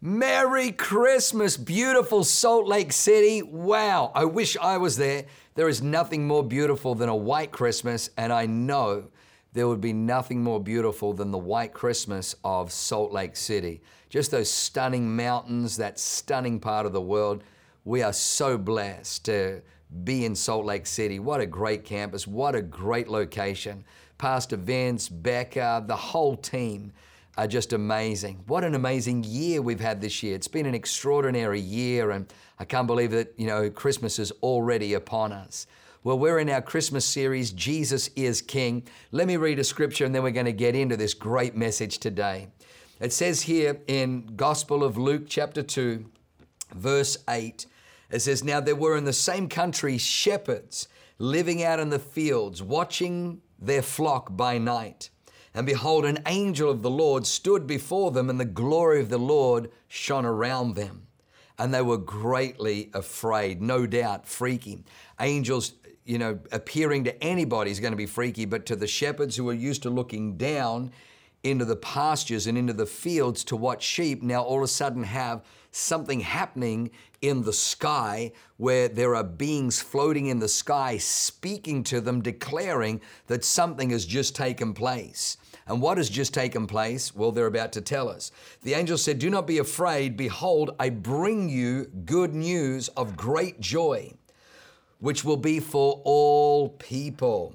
Merry Christmas, beautiful Salt Lake City. Wow, I wish I was there. There is nothing more beautiful than a white Christmas, and I know there would be nothing more beautiful than the white Christmas of Salt Lake City. Just those stunning mountains, that stunning part of the world. We are so blessed to be in Salt Lake City. What a great campus. What a great location. Pastor Vince, Becca, the whole team are just amazing. What an amazing year we've had this year. It's been an extraordinary year, and I can't believe that, you know, Christmas is already upon us. Well, we're in our Christmas series, Jesus is King. Let me read a scripture and then we're going to get into this great message today. It says here in Gospel of Luke, chapter 2, verse 8, it says, Now there were in the same country shepherds living out in the fields, watching their flock by night. And behold, an angel of the Lord stood before them, and the glory of the Lord shone around them. And they were greatly afraid, no doubt, freaky. Angels, you know, appearing to anybody is going to be freaky, but to the shepherds who are used to looking down into the pastures and into the fields to watch sheep, now all of a sudden have something happening in the sky where there are beings floating in the sky speaking to them, declaring that something has just taken place. And what has just taken place? Well, they're about to tell us. The angel said, Do not be afraid. Behold, I bring you good news of great joy, which will be for all people.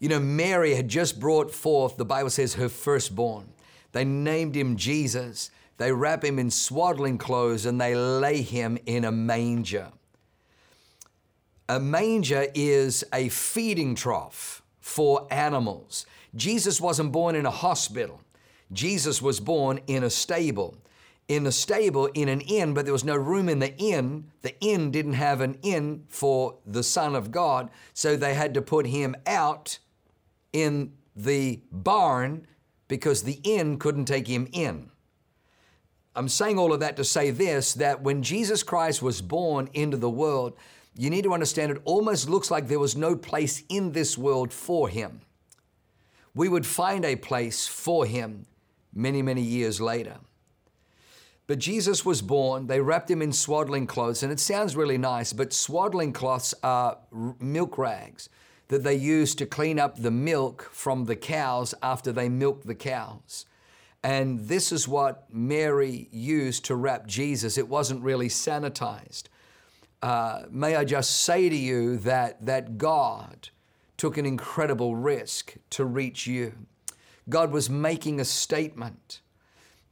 You know, Mary had just brought forth, the Bible says, her firstborn. They named him Jesus. They wrap him in swaddling clothes and they lay him in a manger. A manger is a feeding trough for animals. Jesus wasn't born in a hospital. Jesus was born in a stable. In a stable, in an inn, but there was no room in the inn. The inn didn't have an inn for the Son of God, so they had to put him out in the barn because the inn couldn't take him in. I'm saying all of that to say this that when Jesus Christ was born into the world, you need to understand it almost looks like there was no place in this world for him. We would find a place for him many, many years later. But Jesus was born, they wrapped him in swaddling clothes, and it sounds really nice, but swaddling cloths are milk rags that they use to clean up the milk from the cows after they milk the cows. And this is what Mary used to wrap Jesus. It wasn't really sanitized. Uh, may I just say to you that, that God took an incredible risk to reach you. God was making a statement.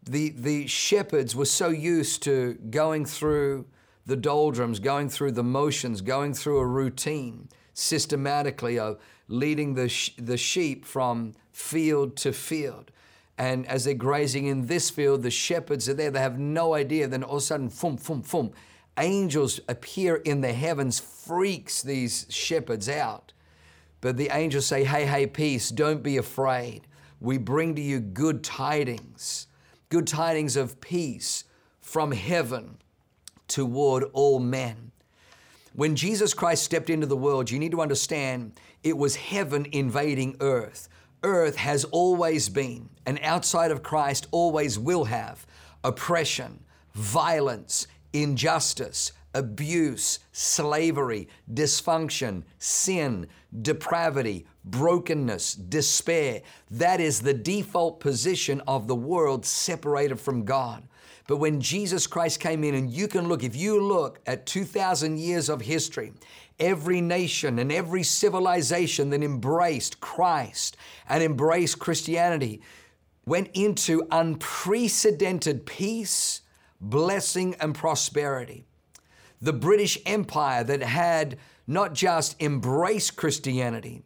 The, the shepherds were so used to going through the doldrums, going through the motions, going through a routine systematically of leading the, sh- the sheep from field to field. And as they're grazing in this field, the shepherds are there. They have no idea. Then all of a sudden, fum, fum, fum, angels appear in the heavens, freaks these shepherds out. But the angels say, Hey, hey, peace, don't be afraid. We bring to you good tidings, good tidings of peace from heaven toward all men. When Jesus Christ stepped into the world, you need to understand it was heaven invading earth earth has always been, and outside of Christ always will have, oppression, violence, injustice, abuse, slavery, dysfunction, sin, depravity, brokenness, despair. That is the default position of the world separated from God. But when Jesus Christ came in, and you can look, if you look at 2,000 years of history, every nation and every civilization that embraced Christ and embraced Christianity went into unprecedented peace, blessing, and prosperity. The British Empire that had not just embraced Christianity,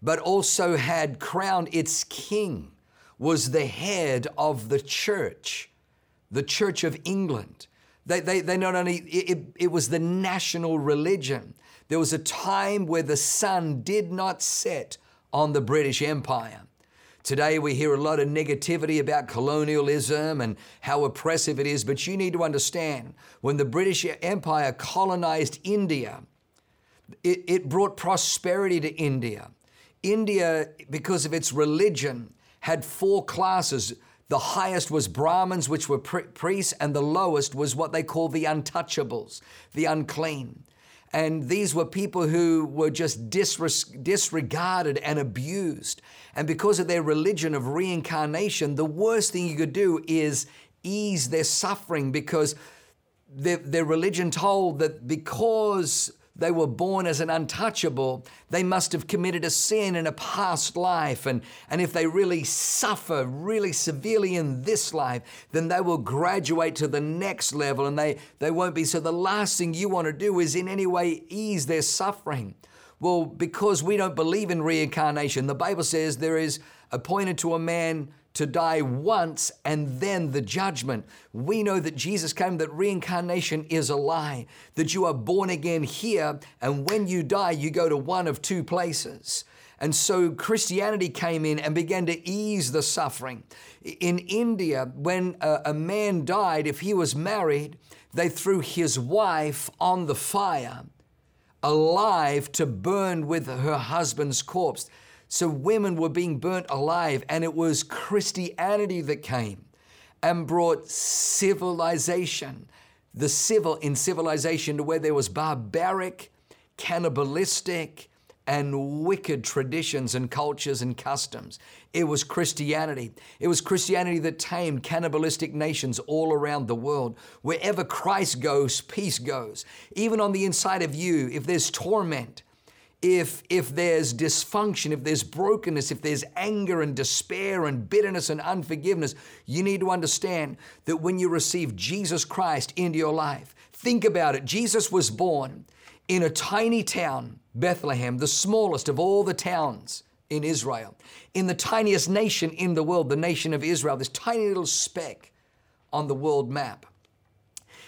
but also had crowned its king, was the head of the church the Church of England. They, they, they not only, it, it was the national religion. There was a time where the sun did not set on the British Empire. Today we hear a lot of negativity about colonialism and how oppressive it is, but you need to understand when the British Empire colonized India, it, it brought prosperity to India. India, because of its religion, had four classes. The highest was Brahmins, which were priests, and the lowest was what they call the untouchables, the unclean. And these were people who were just disregarded and abused. And because of their religion of reincarnation, the worst thing you could do is ease their suffering because their, their religion told that because they were born as an untouchable, they must have committed a sin in a past life. And, and if they really suffer really severely in this life, then they will graduate to the next level and they, they won't be. So the last thing you want to do is in any way ease their suffering. Well, because we don't believe in reincarnation, the Bible says there is appointed to a man to die once and then the judgment. We know that Jesus came, that reincarnation is a lie, that you are born again here, and when you die, you go to one of two places. And so Christianity came in and began to ease the suffering. In India, when a, a man died, if he was married, they threw his wife on the fire, alive to burn with her husband's corpse. So women were being burnt alive, and it was Christianity that came and brought civilization, the civil in civilization to where there was barbaric, cannibalistic, and wicked traditions and cultures and customs. It was Christianity. It was Christianity that tamed cannibalistic nations all around the world. Wherever Christ goes, peace goes. Even on the inside of you, if there's torment, if if there's dysfunction, if there's brokenness, if there's anger and despair and bitterness and unforgiveness, you need to understand that when you receive Jesus Christ into your life, think about it. Jesus was born in a tiny town, Bethlehem, the smallest of all the towns in Israel, in the tiniest nation in the world, the nation of Israel, this tiny little speck on the world map.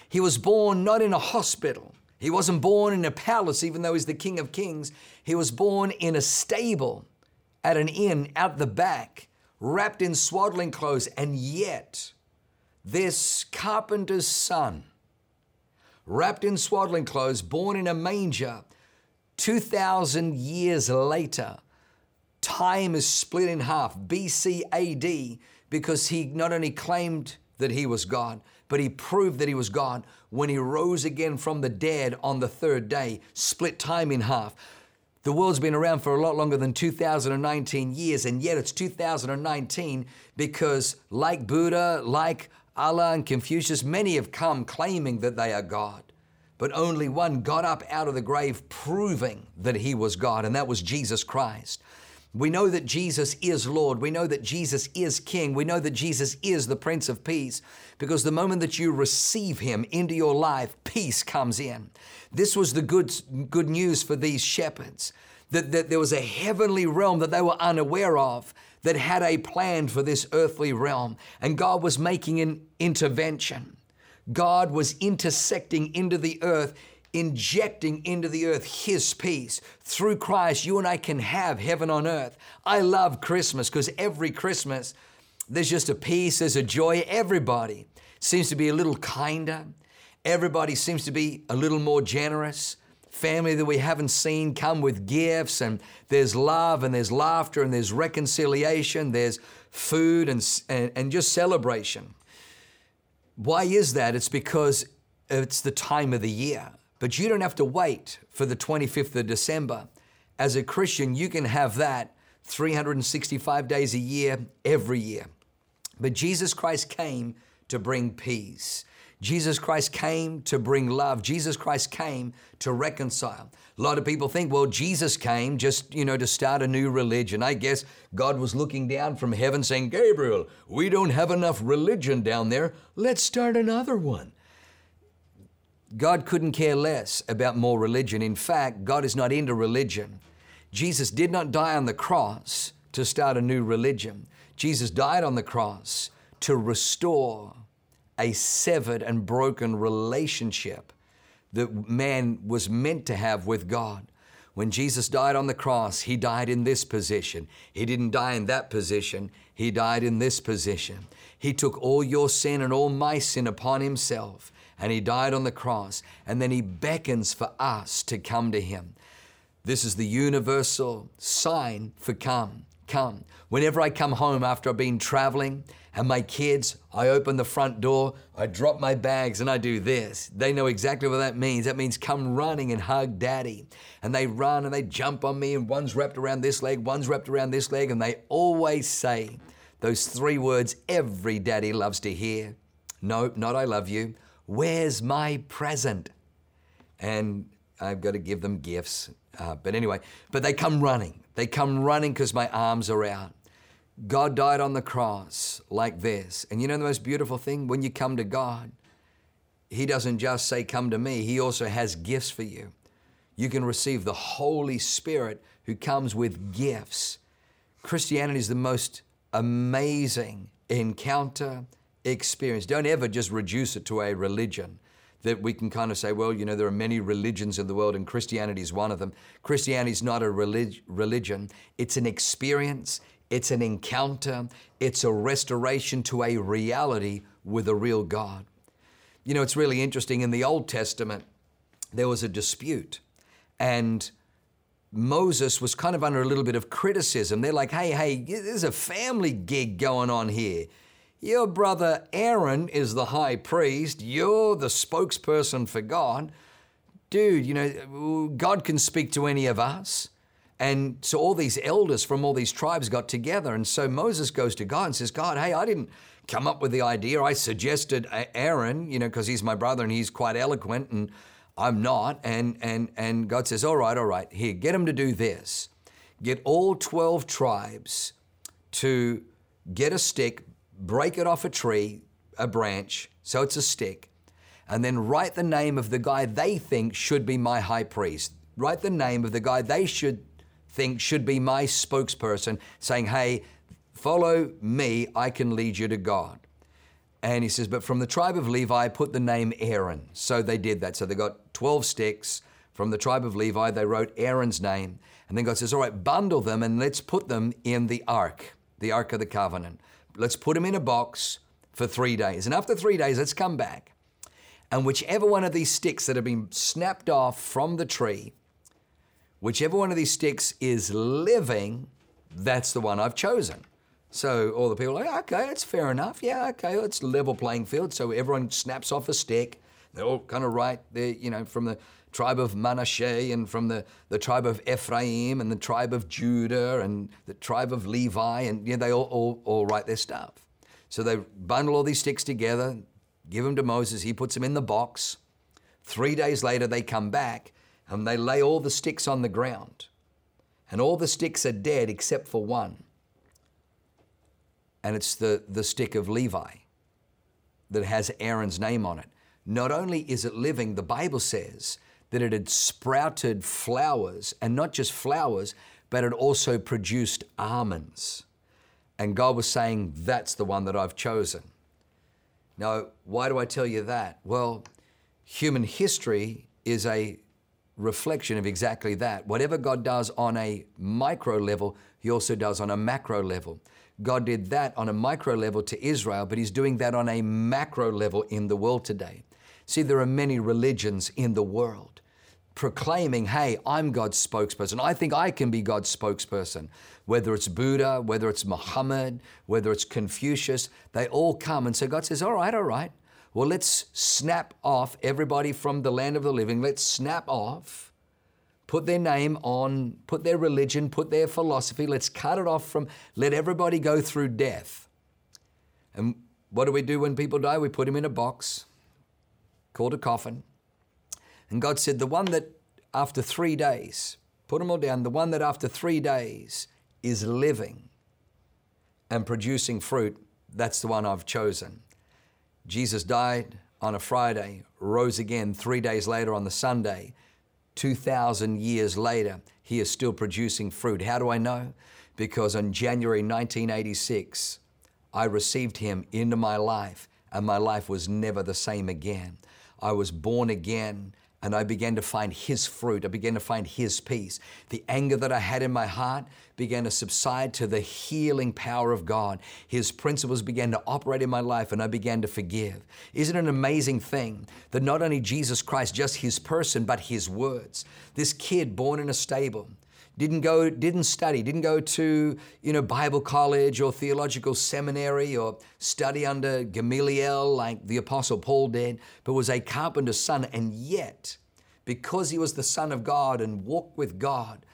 He was born not in a hospital, he wasn't born in a palace, even though he's the King of Kings. He was born in a stable at an inn out the back, wrapped in swaddling clothes, and yet this carpenter's son, wrapped in swaddling clothes, born in a manger, 2,000 years later, time is split in half, BC AD, because he not only claimed that he was God, but he proved that he was God when he rose again from the dead on the third day, split time in half. The world's been around for a lot longer than 2019 years, and yet it's 2019 because, like Buddha, like Allah and Confucius, many have come claiming that they are God. But only one got up out of the grave proving that he was God, and that was Jesus Christ. We know that Jesus is Lord. We know that Jesus is King. We know that Jesus is the Prince of Peace because the moment that you receive Him into your life, peace comes in. This was the good, good news for these shepherds that, that there was a heavenly realm that they were unaware of that had a plan for this earthly realm, and God was making an intervention. God was intersecting into the earth injecting into the earth His peace. Through Christ, you and I can have heaven on earth. I love Christmas because every Christmas, there's just a peace, there's a joy. Everybody seems to be a little kinder. Everybody seems to be a little more generous. Family that we haven't seen come with gifts, and there's love, and there's laughter, and there's reconciliation, there's food, and, and, and just celebration. Why is that? It's because it's the time of the year. But you don't have to wait for the 25th of December. As a Christian, you can have that 365 days a year, every year. But Jesus Christ came to bring peace. Jesus Christ came to bring love. Jesus Christ came to reconcile. A lot of people think, well, Jesus came just, you know, to start a new religion. I guess God was looking down from heaven saying, Gabriel, we don't have enough religion down there. Let's start another one. God couldn't care less about more religion. In fact, God is not into religion. Jesus did not die on the cross to start a new religion. Jesus died on the cross to restore a severed and broken relationship that man was meant to have with God. When Jesus died on the cross, He died in this position. He didn't die in that position, He died in this position. He took all your sin and all my sin upon Himself, and He died on the cross, and then He beckons for us to come to Him. This is the universal sign for come, come. Whenever I come home after I've been traveling, and my kids, I open the front door, I drop my bags, and I do this. They know exactly what that means. That means come running and hug daddy. And they run and they jump on me, and one's wrapped around this leg, one's wrapped around this leg, and they always say those three words every daddy loves to hear No, not I love you. Where's my present? And I've got to give them gifts. Uh, but anyway, but they come running. They come running because my arms are out. God died on the cross like this. And you know the most beautiful thing? When you come to God, He doesn't just say, Come to me, He also has gifts for you. You can receive the Holy Spirit who comes with gifts. Christianity is the most amazing encounter experience. Don't ever just reduce it to a religion that we can kind of say, well, you know, there are many religions in the world and Christianity is one of them. Christianity is not a relig- religion, it's an experience, it's an encounter, it's a restoration to a reality with a real God. You know, it's really interesting. In the Old Testament, there was a dispute, and Moses was kind of under a little bit of criticism. They're like, hey, hey, there's a family gig going on here. Your brother Aaron is the high priest, you're the spokesperson for God. Dude, you know, God can speak to any of us. And so all these elders from all these tribes got together. And so Moses goes to God and says, God, hey, I didn't come up with the idea. I suggested Aaron, you know, because he's my brother and he's quite eloquent and I'm not. And, and, and God says, all right, all right, here, get him to do this. Get all 12 tribes to get a stick, break it off a tree, a branch, so it's a stick, and then write the name of the guy they think should be my high priest. Write the name of the guy they should think should be my spokesperson saying, hey, follow me, I can lead you to God. And he says, but from the tribe of Levi, put the name Aaron. So they did that. So they got 12 sticks from the tribe of Levi. They wrote Aaron's name. And then God says, all right, bundle them and let's put them in the ark, the ark of the covenant. Let's put them in a box for three days. And after three days, let's come back. And whichever one of these sticks that have been snapped off from the tree, whichever one of these sticks is living, that's the one I've chosen. So all the people are like, okay, that's fair enough. Yeah, okay, it's level playing field. So everyone snaps off a stick. They're all kind of right there, you know, from the tribe of Manasseh and from the, the tribe of Ephraim and the tribe of Judah and the tribe of Levi, and yeah, they all, all, all write their stuff. So they bundle all these sticks together, give them to Moses. He puts them in the box. Three days later, they come back and they lay all the sticks on the ground. And all the sticks are dead except for one. And it's the, the stick of Levi that has Aaron's name on it. Not only is it living, the Bible says that it had sprouted flowers, and not just flowers, but it also produced almonds. And God was saying, That's the one that I've chosen. Now, why do I tell you that? Well, human history is a reflection of exactly that. Whatever God does on a micro level, He also does on a macro level. God did that on a micro level to Israel, but He's doing that on a macro level in the world today. See, there are many religions in the world proclaiming, hey, I'm God's spokesperson. I think I can be God's spokesperson. Whether it's Buddha, whether it's Muhammad, whether it's Confucius, they all come and so God says, all right, all right, well, let's snap off everybody from the land of the living. Let's snap off, put their name on, put their religion, put their philosophy. Let's cut it off from, let everybody go through death. And what do we do when people die? We put them in a box called a coffin. And God said, the one that after three days, put them all down, the one that after three days is living and producing fruit, that's the one I've chosen. Jesus died on a Friday, rose again three days later on the Sunday. 2,000 years later, he is still producing fruit. How do I know? Because on January 1986, I received him into my life and my life was never the same again. I was born again and I began to find His fruit. I began to find His peace. The anger that I had in my heart began to subside to the healing power of God. His principles began to operate in my life, and I began to forgive. Isn't it an amazing thing that not only Jesus Christ, just His person, but His words? This kid born in a stable, didn't go didn't study didn't go to you know bible college or theological seminary or study under gamaliel like the apostle paul did but was a carpenter's son. And yet because he was the son of god and walked with god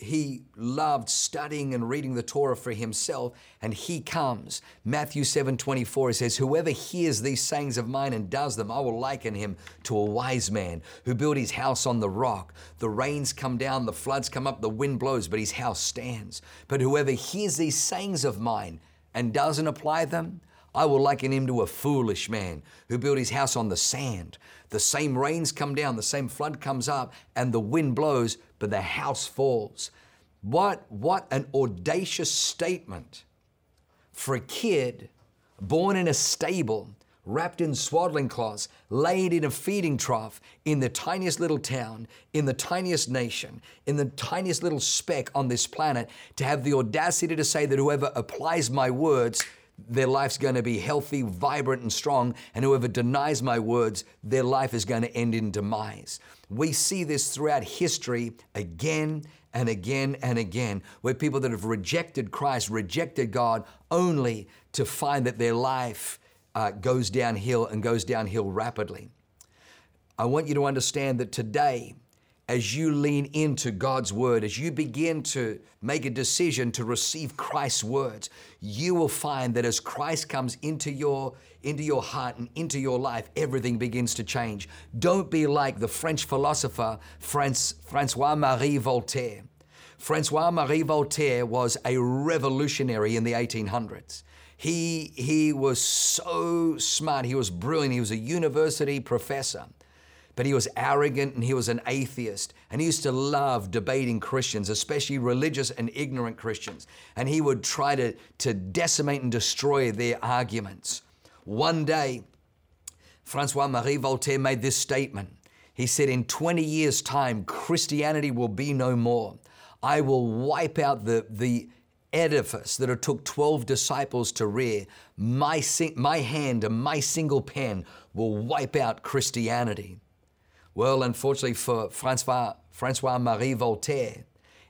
he loved studying and reading the Torah for himself, and he comes. Matthew 7 24 says, Whoever hears these sayings of mine and does them, I will liken him to a wise man who built his house on the rock. The rains come down, the floods come up, the wind blows, but his house stands. But whoever hears these sayings of mine and doesn't apply them, I will liken him to a foolish man who built his house on the sand. The same rains come down, the same flood comes up, and the wind blows, but the house falls. What, what an audacious statement for a kid born in a stable, wrapped in swaddling cloths, laid in a feeding trough in the tiniest little town, in the tiniest nation, in the tiniest little speck on this planet, to have the audacity to say that whoever applies my words their life's going to be healthy, vibrant, and strong. And whoever denies my words, their life is going to end in demise. We see this throughout history again and again and again, where people that have rejected Christ, rejected God, only to find that their life uh, goes downhill and goes downhill rapidly. I want you to understand that today, as you lean into God's word, as you begin to make a decision to receive Christ's words, you will find that as Christ comes into your into your heart and into your life, everything begins to change. Don't be like the French philosopher Francois Marie Voltaire. Francois Marie Voltaire was a revolutionary in the 1800s. He, he was so smart, he was brilliant, he was a university professor but he was arrogant and he was an atheist. And he used to love debating Christians, especially religious and ignorant Christians. And he would try to, to decimate and destroy their arguments. One day, Francois Marie Voltaire made this statement. He said, In 20 years' time, Christianity will be no more. I will wipe out the, the edifice that it took 12 disciples to rear. My, my hand and my single pen will wipe out Christianity. Well, unfortunately for Francois, Francois Marie Voltaire,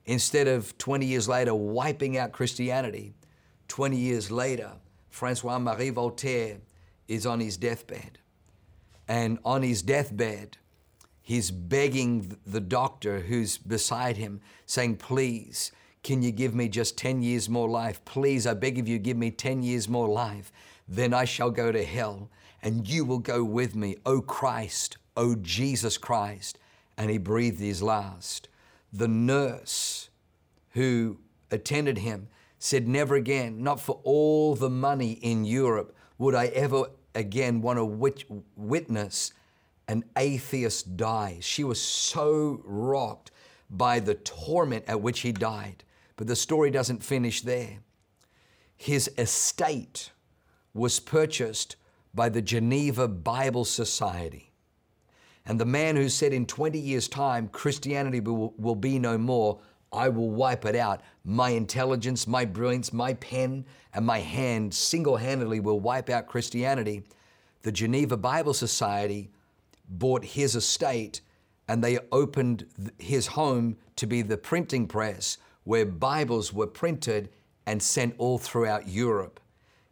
instead of 20 years later wiping out Christianity, 20 years later, Francois Marie Voltaire is on his deathbed. And on his deathbed, he's begging the doctor who's beside him, saying, Please, can you give me just 10 years more life? Please, I beg of you, give me 10 years more life. Then I shall go to hell, and you will go with me, O Christ, Oh, Jesus Christ. And he breathed his last. The nurse who attended him said, Never again, not for all the money in Europe, would I ever again want to wit- witness an atheist die. She was so rocked by the torment at which he died. But the story doesn't finish there. His estate was purchased by the Geneva Bible Society. And the man who said in 20 years' time, Christianity will, will be no more, I will wipe it out. My intelligence, my brilliance, my pen, and my hand single handedly will wipe out Christianity. The Geneva Bible Society bought his estate and they opened his home to be the printing press where Bibles were printed and sent all throughout Europe.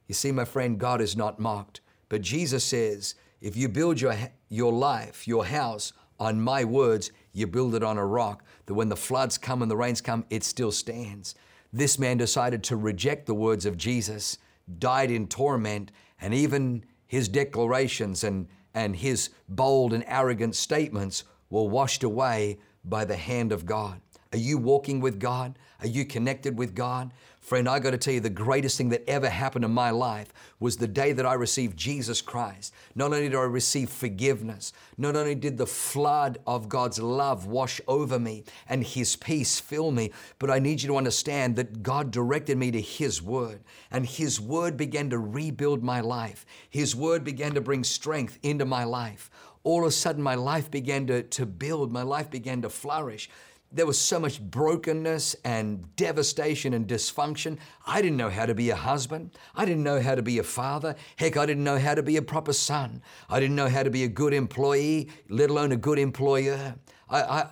You see, my friend, God is not mocked. But Jesus says, if you build your, your life, your house on my words, you build it on a rock, that when the floods come and the rains come, it still stands. This man decided to reject the words of Jesus, died in torment, and even his declarations and, and his bold and arrogant statements were washed away by the hand of God. Are you walking with God? Are you connected with God? Friend, I got to tell you, the greatest thing that ever happened in my life was the day that I received Jesus Christ. Not only did I receive forgiveness, not only did the flood of God's love wash over me and His peace fill me, but I need you to understand that God directed me to His Word, and His Word began to rebuild my life. His Word began to bring strength into my life. All of a sudden, my life began to, to build, my life began to flourish there was so much brokenness and devastation and dysfunction. I didn't know how to be a husband. I didn't know how to be a father. Heck, I didn't know how to be a proper son. I didn't know how to be a good employee, let alone a good employer. I, I,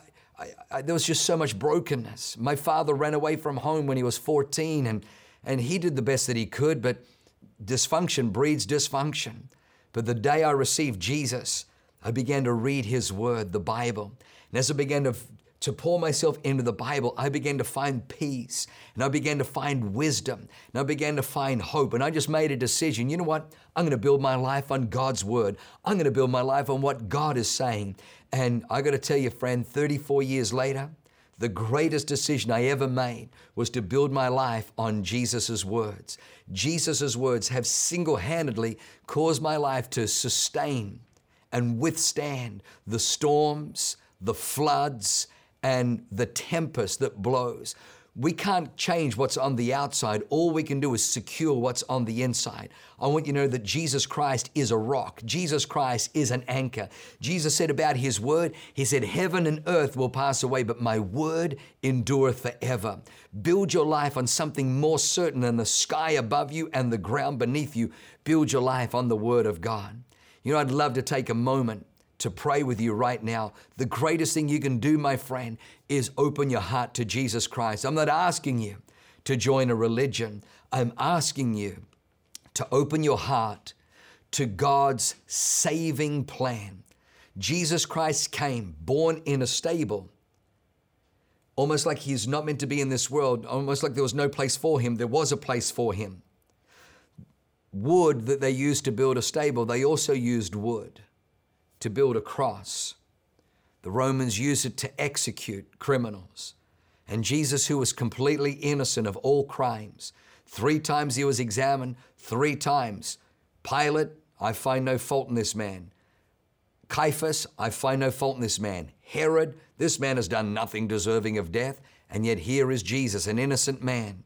I, there was just so much brokenness. My father ran away from home when he was 14, and, and he did the best that he could, but dysfunction breeds dysfunction. But the day I received Jesus, I began to read his word, the Bible. And as I began to to pour myself into the Bible, I began to find peace and I began to find wisdom and I began to find hope. And I just made a decision you know what? I'm going to build my life on God's word. I'm going to build my life on what God is saying. And I got to tell you, friend, 34 years later, the greatest decision I ever made was to build my life on Jesus' words. Jesus' words have single handedly caused my life to sustain and withstand the storms, the floods, and the tempest that blows. We can't change what's on the outside. All we can do is secure what's on the inside. I want you to know that Jesus Christ is a rock. Jesus Christ is an anchor. Jesus said about His word, He said, Heaven and earth will pass away, but my word endureth forever. Build your life on something more certain than the sky above you and the ground beneath you. Build your life on the word of God. You know, I'd love to take a moment to pray with you right now. The greatest thing you can do, my friend, is open your heart to Jesus Christ. I'm not asking you to join a religion, I'm asking you to open your heart to God's saving plan. Jesus Christ came, born in a stable, almost like he's not meant to be in this world, almost like there was no place for him. There was a place for him. Wood that they used to build a stable, they also used wood to build a cross. The Romans used it to execute criminals. And Jesus, who was completely innocent of all crimes, three times he was examined, three times. Pilate, I find no fault in this man. Caiaphas, I find no fault in this man. Herod, this man has done nothing deserving of death. And yet here is Jesus, an innocent man,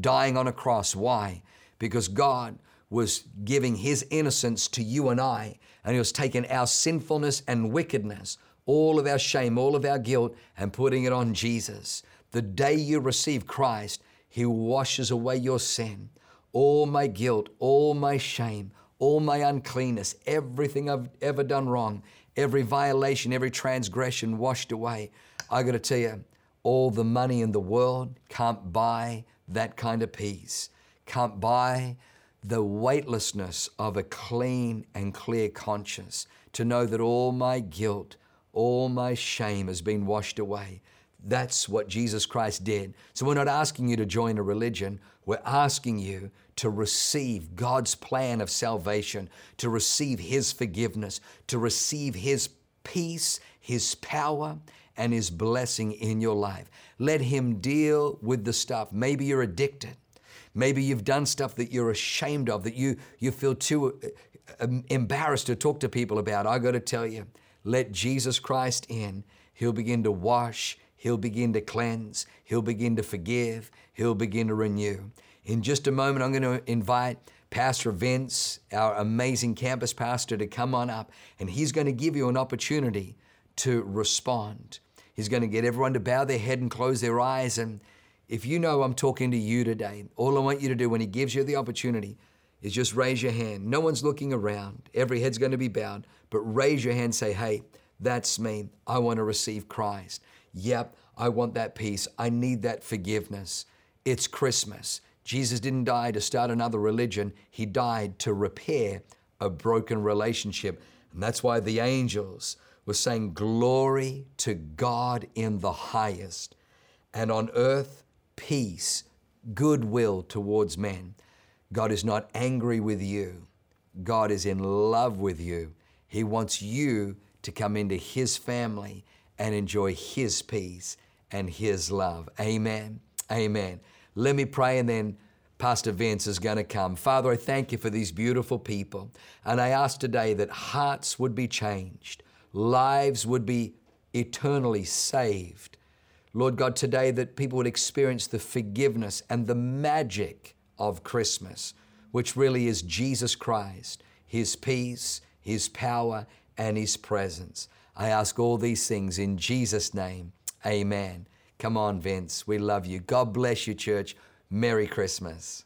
dying on a cross. Why? Because God was giving his innocence to you and I, and he was taking our sinfulness and wickedness, all of our shame, all of our guilt, and putting it on Jesus. The day you receive Christ, he washes away your sin, all my guilt, all my shame, all my uncleanness, everything I've ever done wrong, every violation, every transgression washed away. I got to tell you, all the money in the world can't buy that kind of peace, can't buy the weightlessness of a clean and clear conscience, to know that all my guilt, all my shame has been washed away. That's what Jesus Christ did. So we're not asking you to join a religion. We're asking you to receive God's plan of salvation, to receive His forgiveness, to receive His peace, His power, and His blessing in your life. Let Him deal with the stuff. Maybe you're addicted. Maybe you've done stuff that you're ashamed of, that you, you feel too uh, um, embarrassed to talk to people about. I got to tell you, let Jesus Christ in. He'll begin to wash, He'll begin to cleanse, He'll begin to forgive, He'll begin to renew. In just a moment, I'm going to invite Pastor Vince, our amazing campus pastor, to come on up, and he's going to give you an opportunity to respond. He's going to get everyone to bow their head and close their eyes and if you know I'm talking to you today, all I want you to do when He gives you the opportunity is just raise your hand. No one's looking around, every head's going to be bowed, but raise your hand say, Hey, that's me. I want to receive Christ. Yep, I want that peace. I need that forgiveness. It's Christmas. Jesus didn't die to start another religion, He died to repair a broken relationship. And that's why the angels were saying, Glory to God in the highest, and on earth, peace, goodwill towards men. God is not angry with you. God is in love with you. He wants you to come into His family and enjoy His peace and His love. Amen. Amen. Let me pray and then Pastor Vince is going to come. Father, I thank you for these beautiful people. And I ask today that hearts would be changed, lives would be eternally saved. Lord God, today that people would experience the forgiveness and the magic of Christmas, which really is Jesus Christ, His peace, His power, and His presence. I ask all these things in Jesus' name. Amen. Come on, Vince. We love you. God bless you, church. Merry Christmas.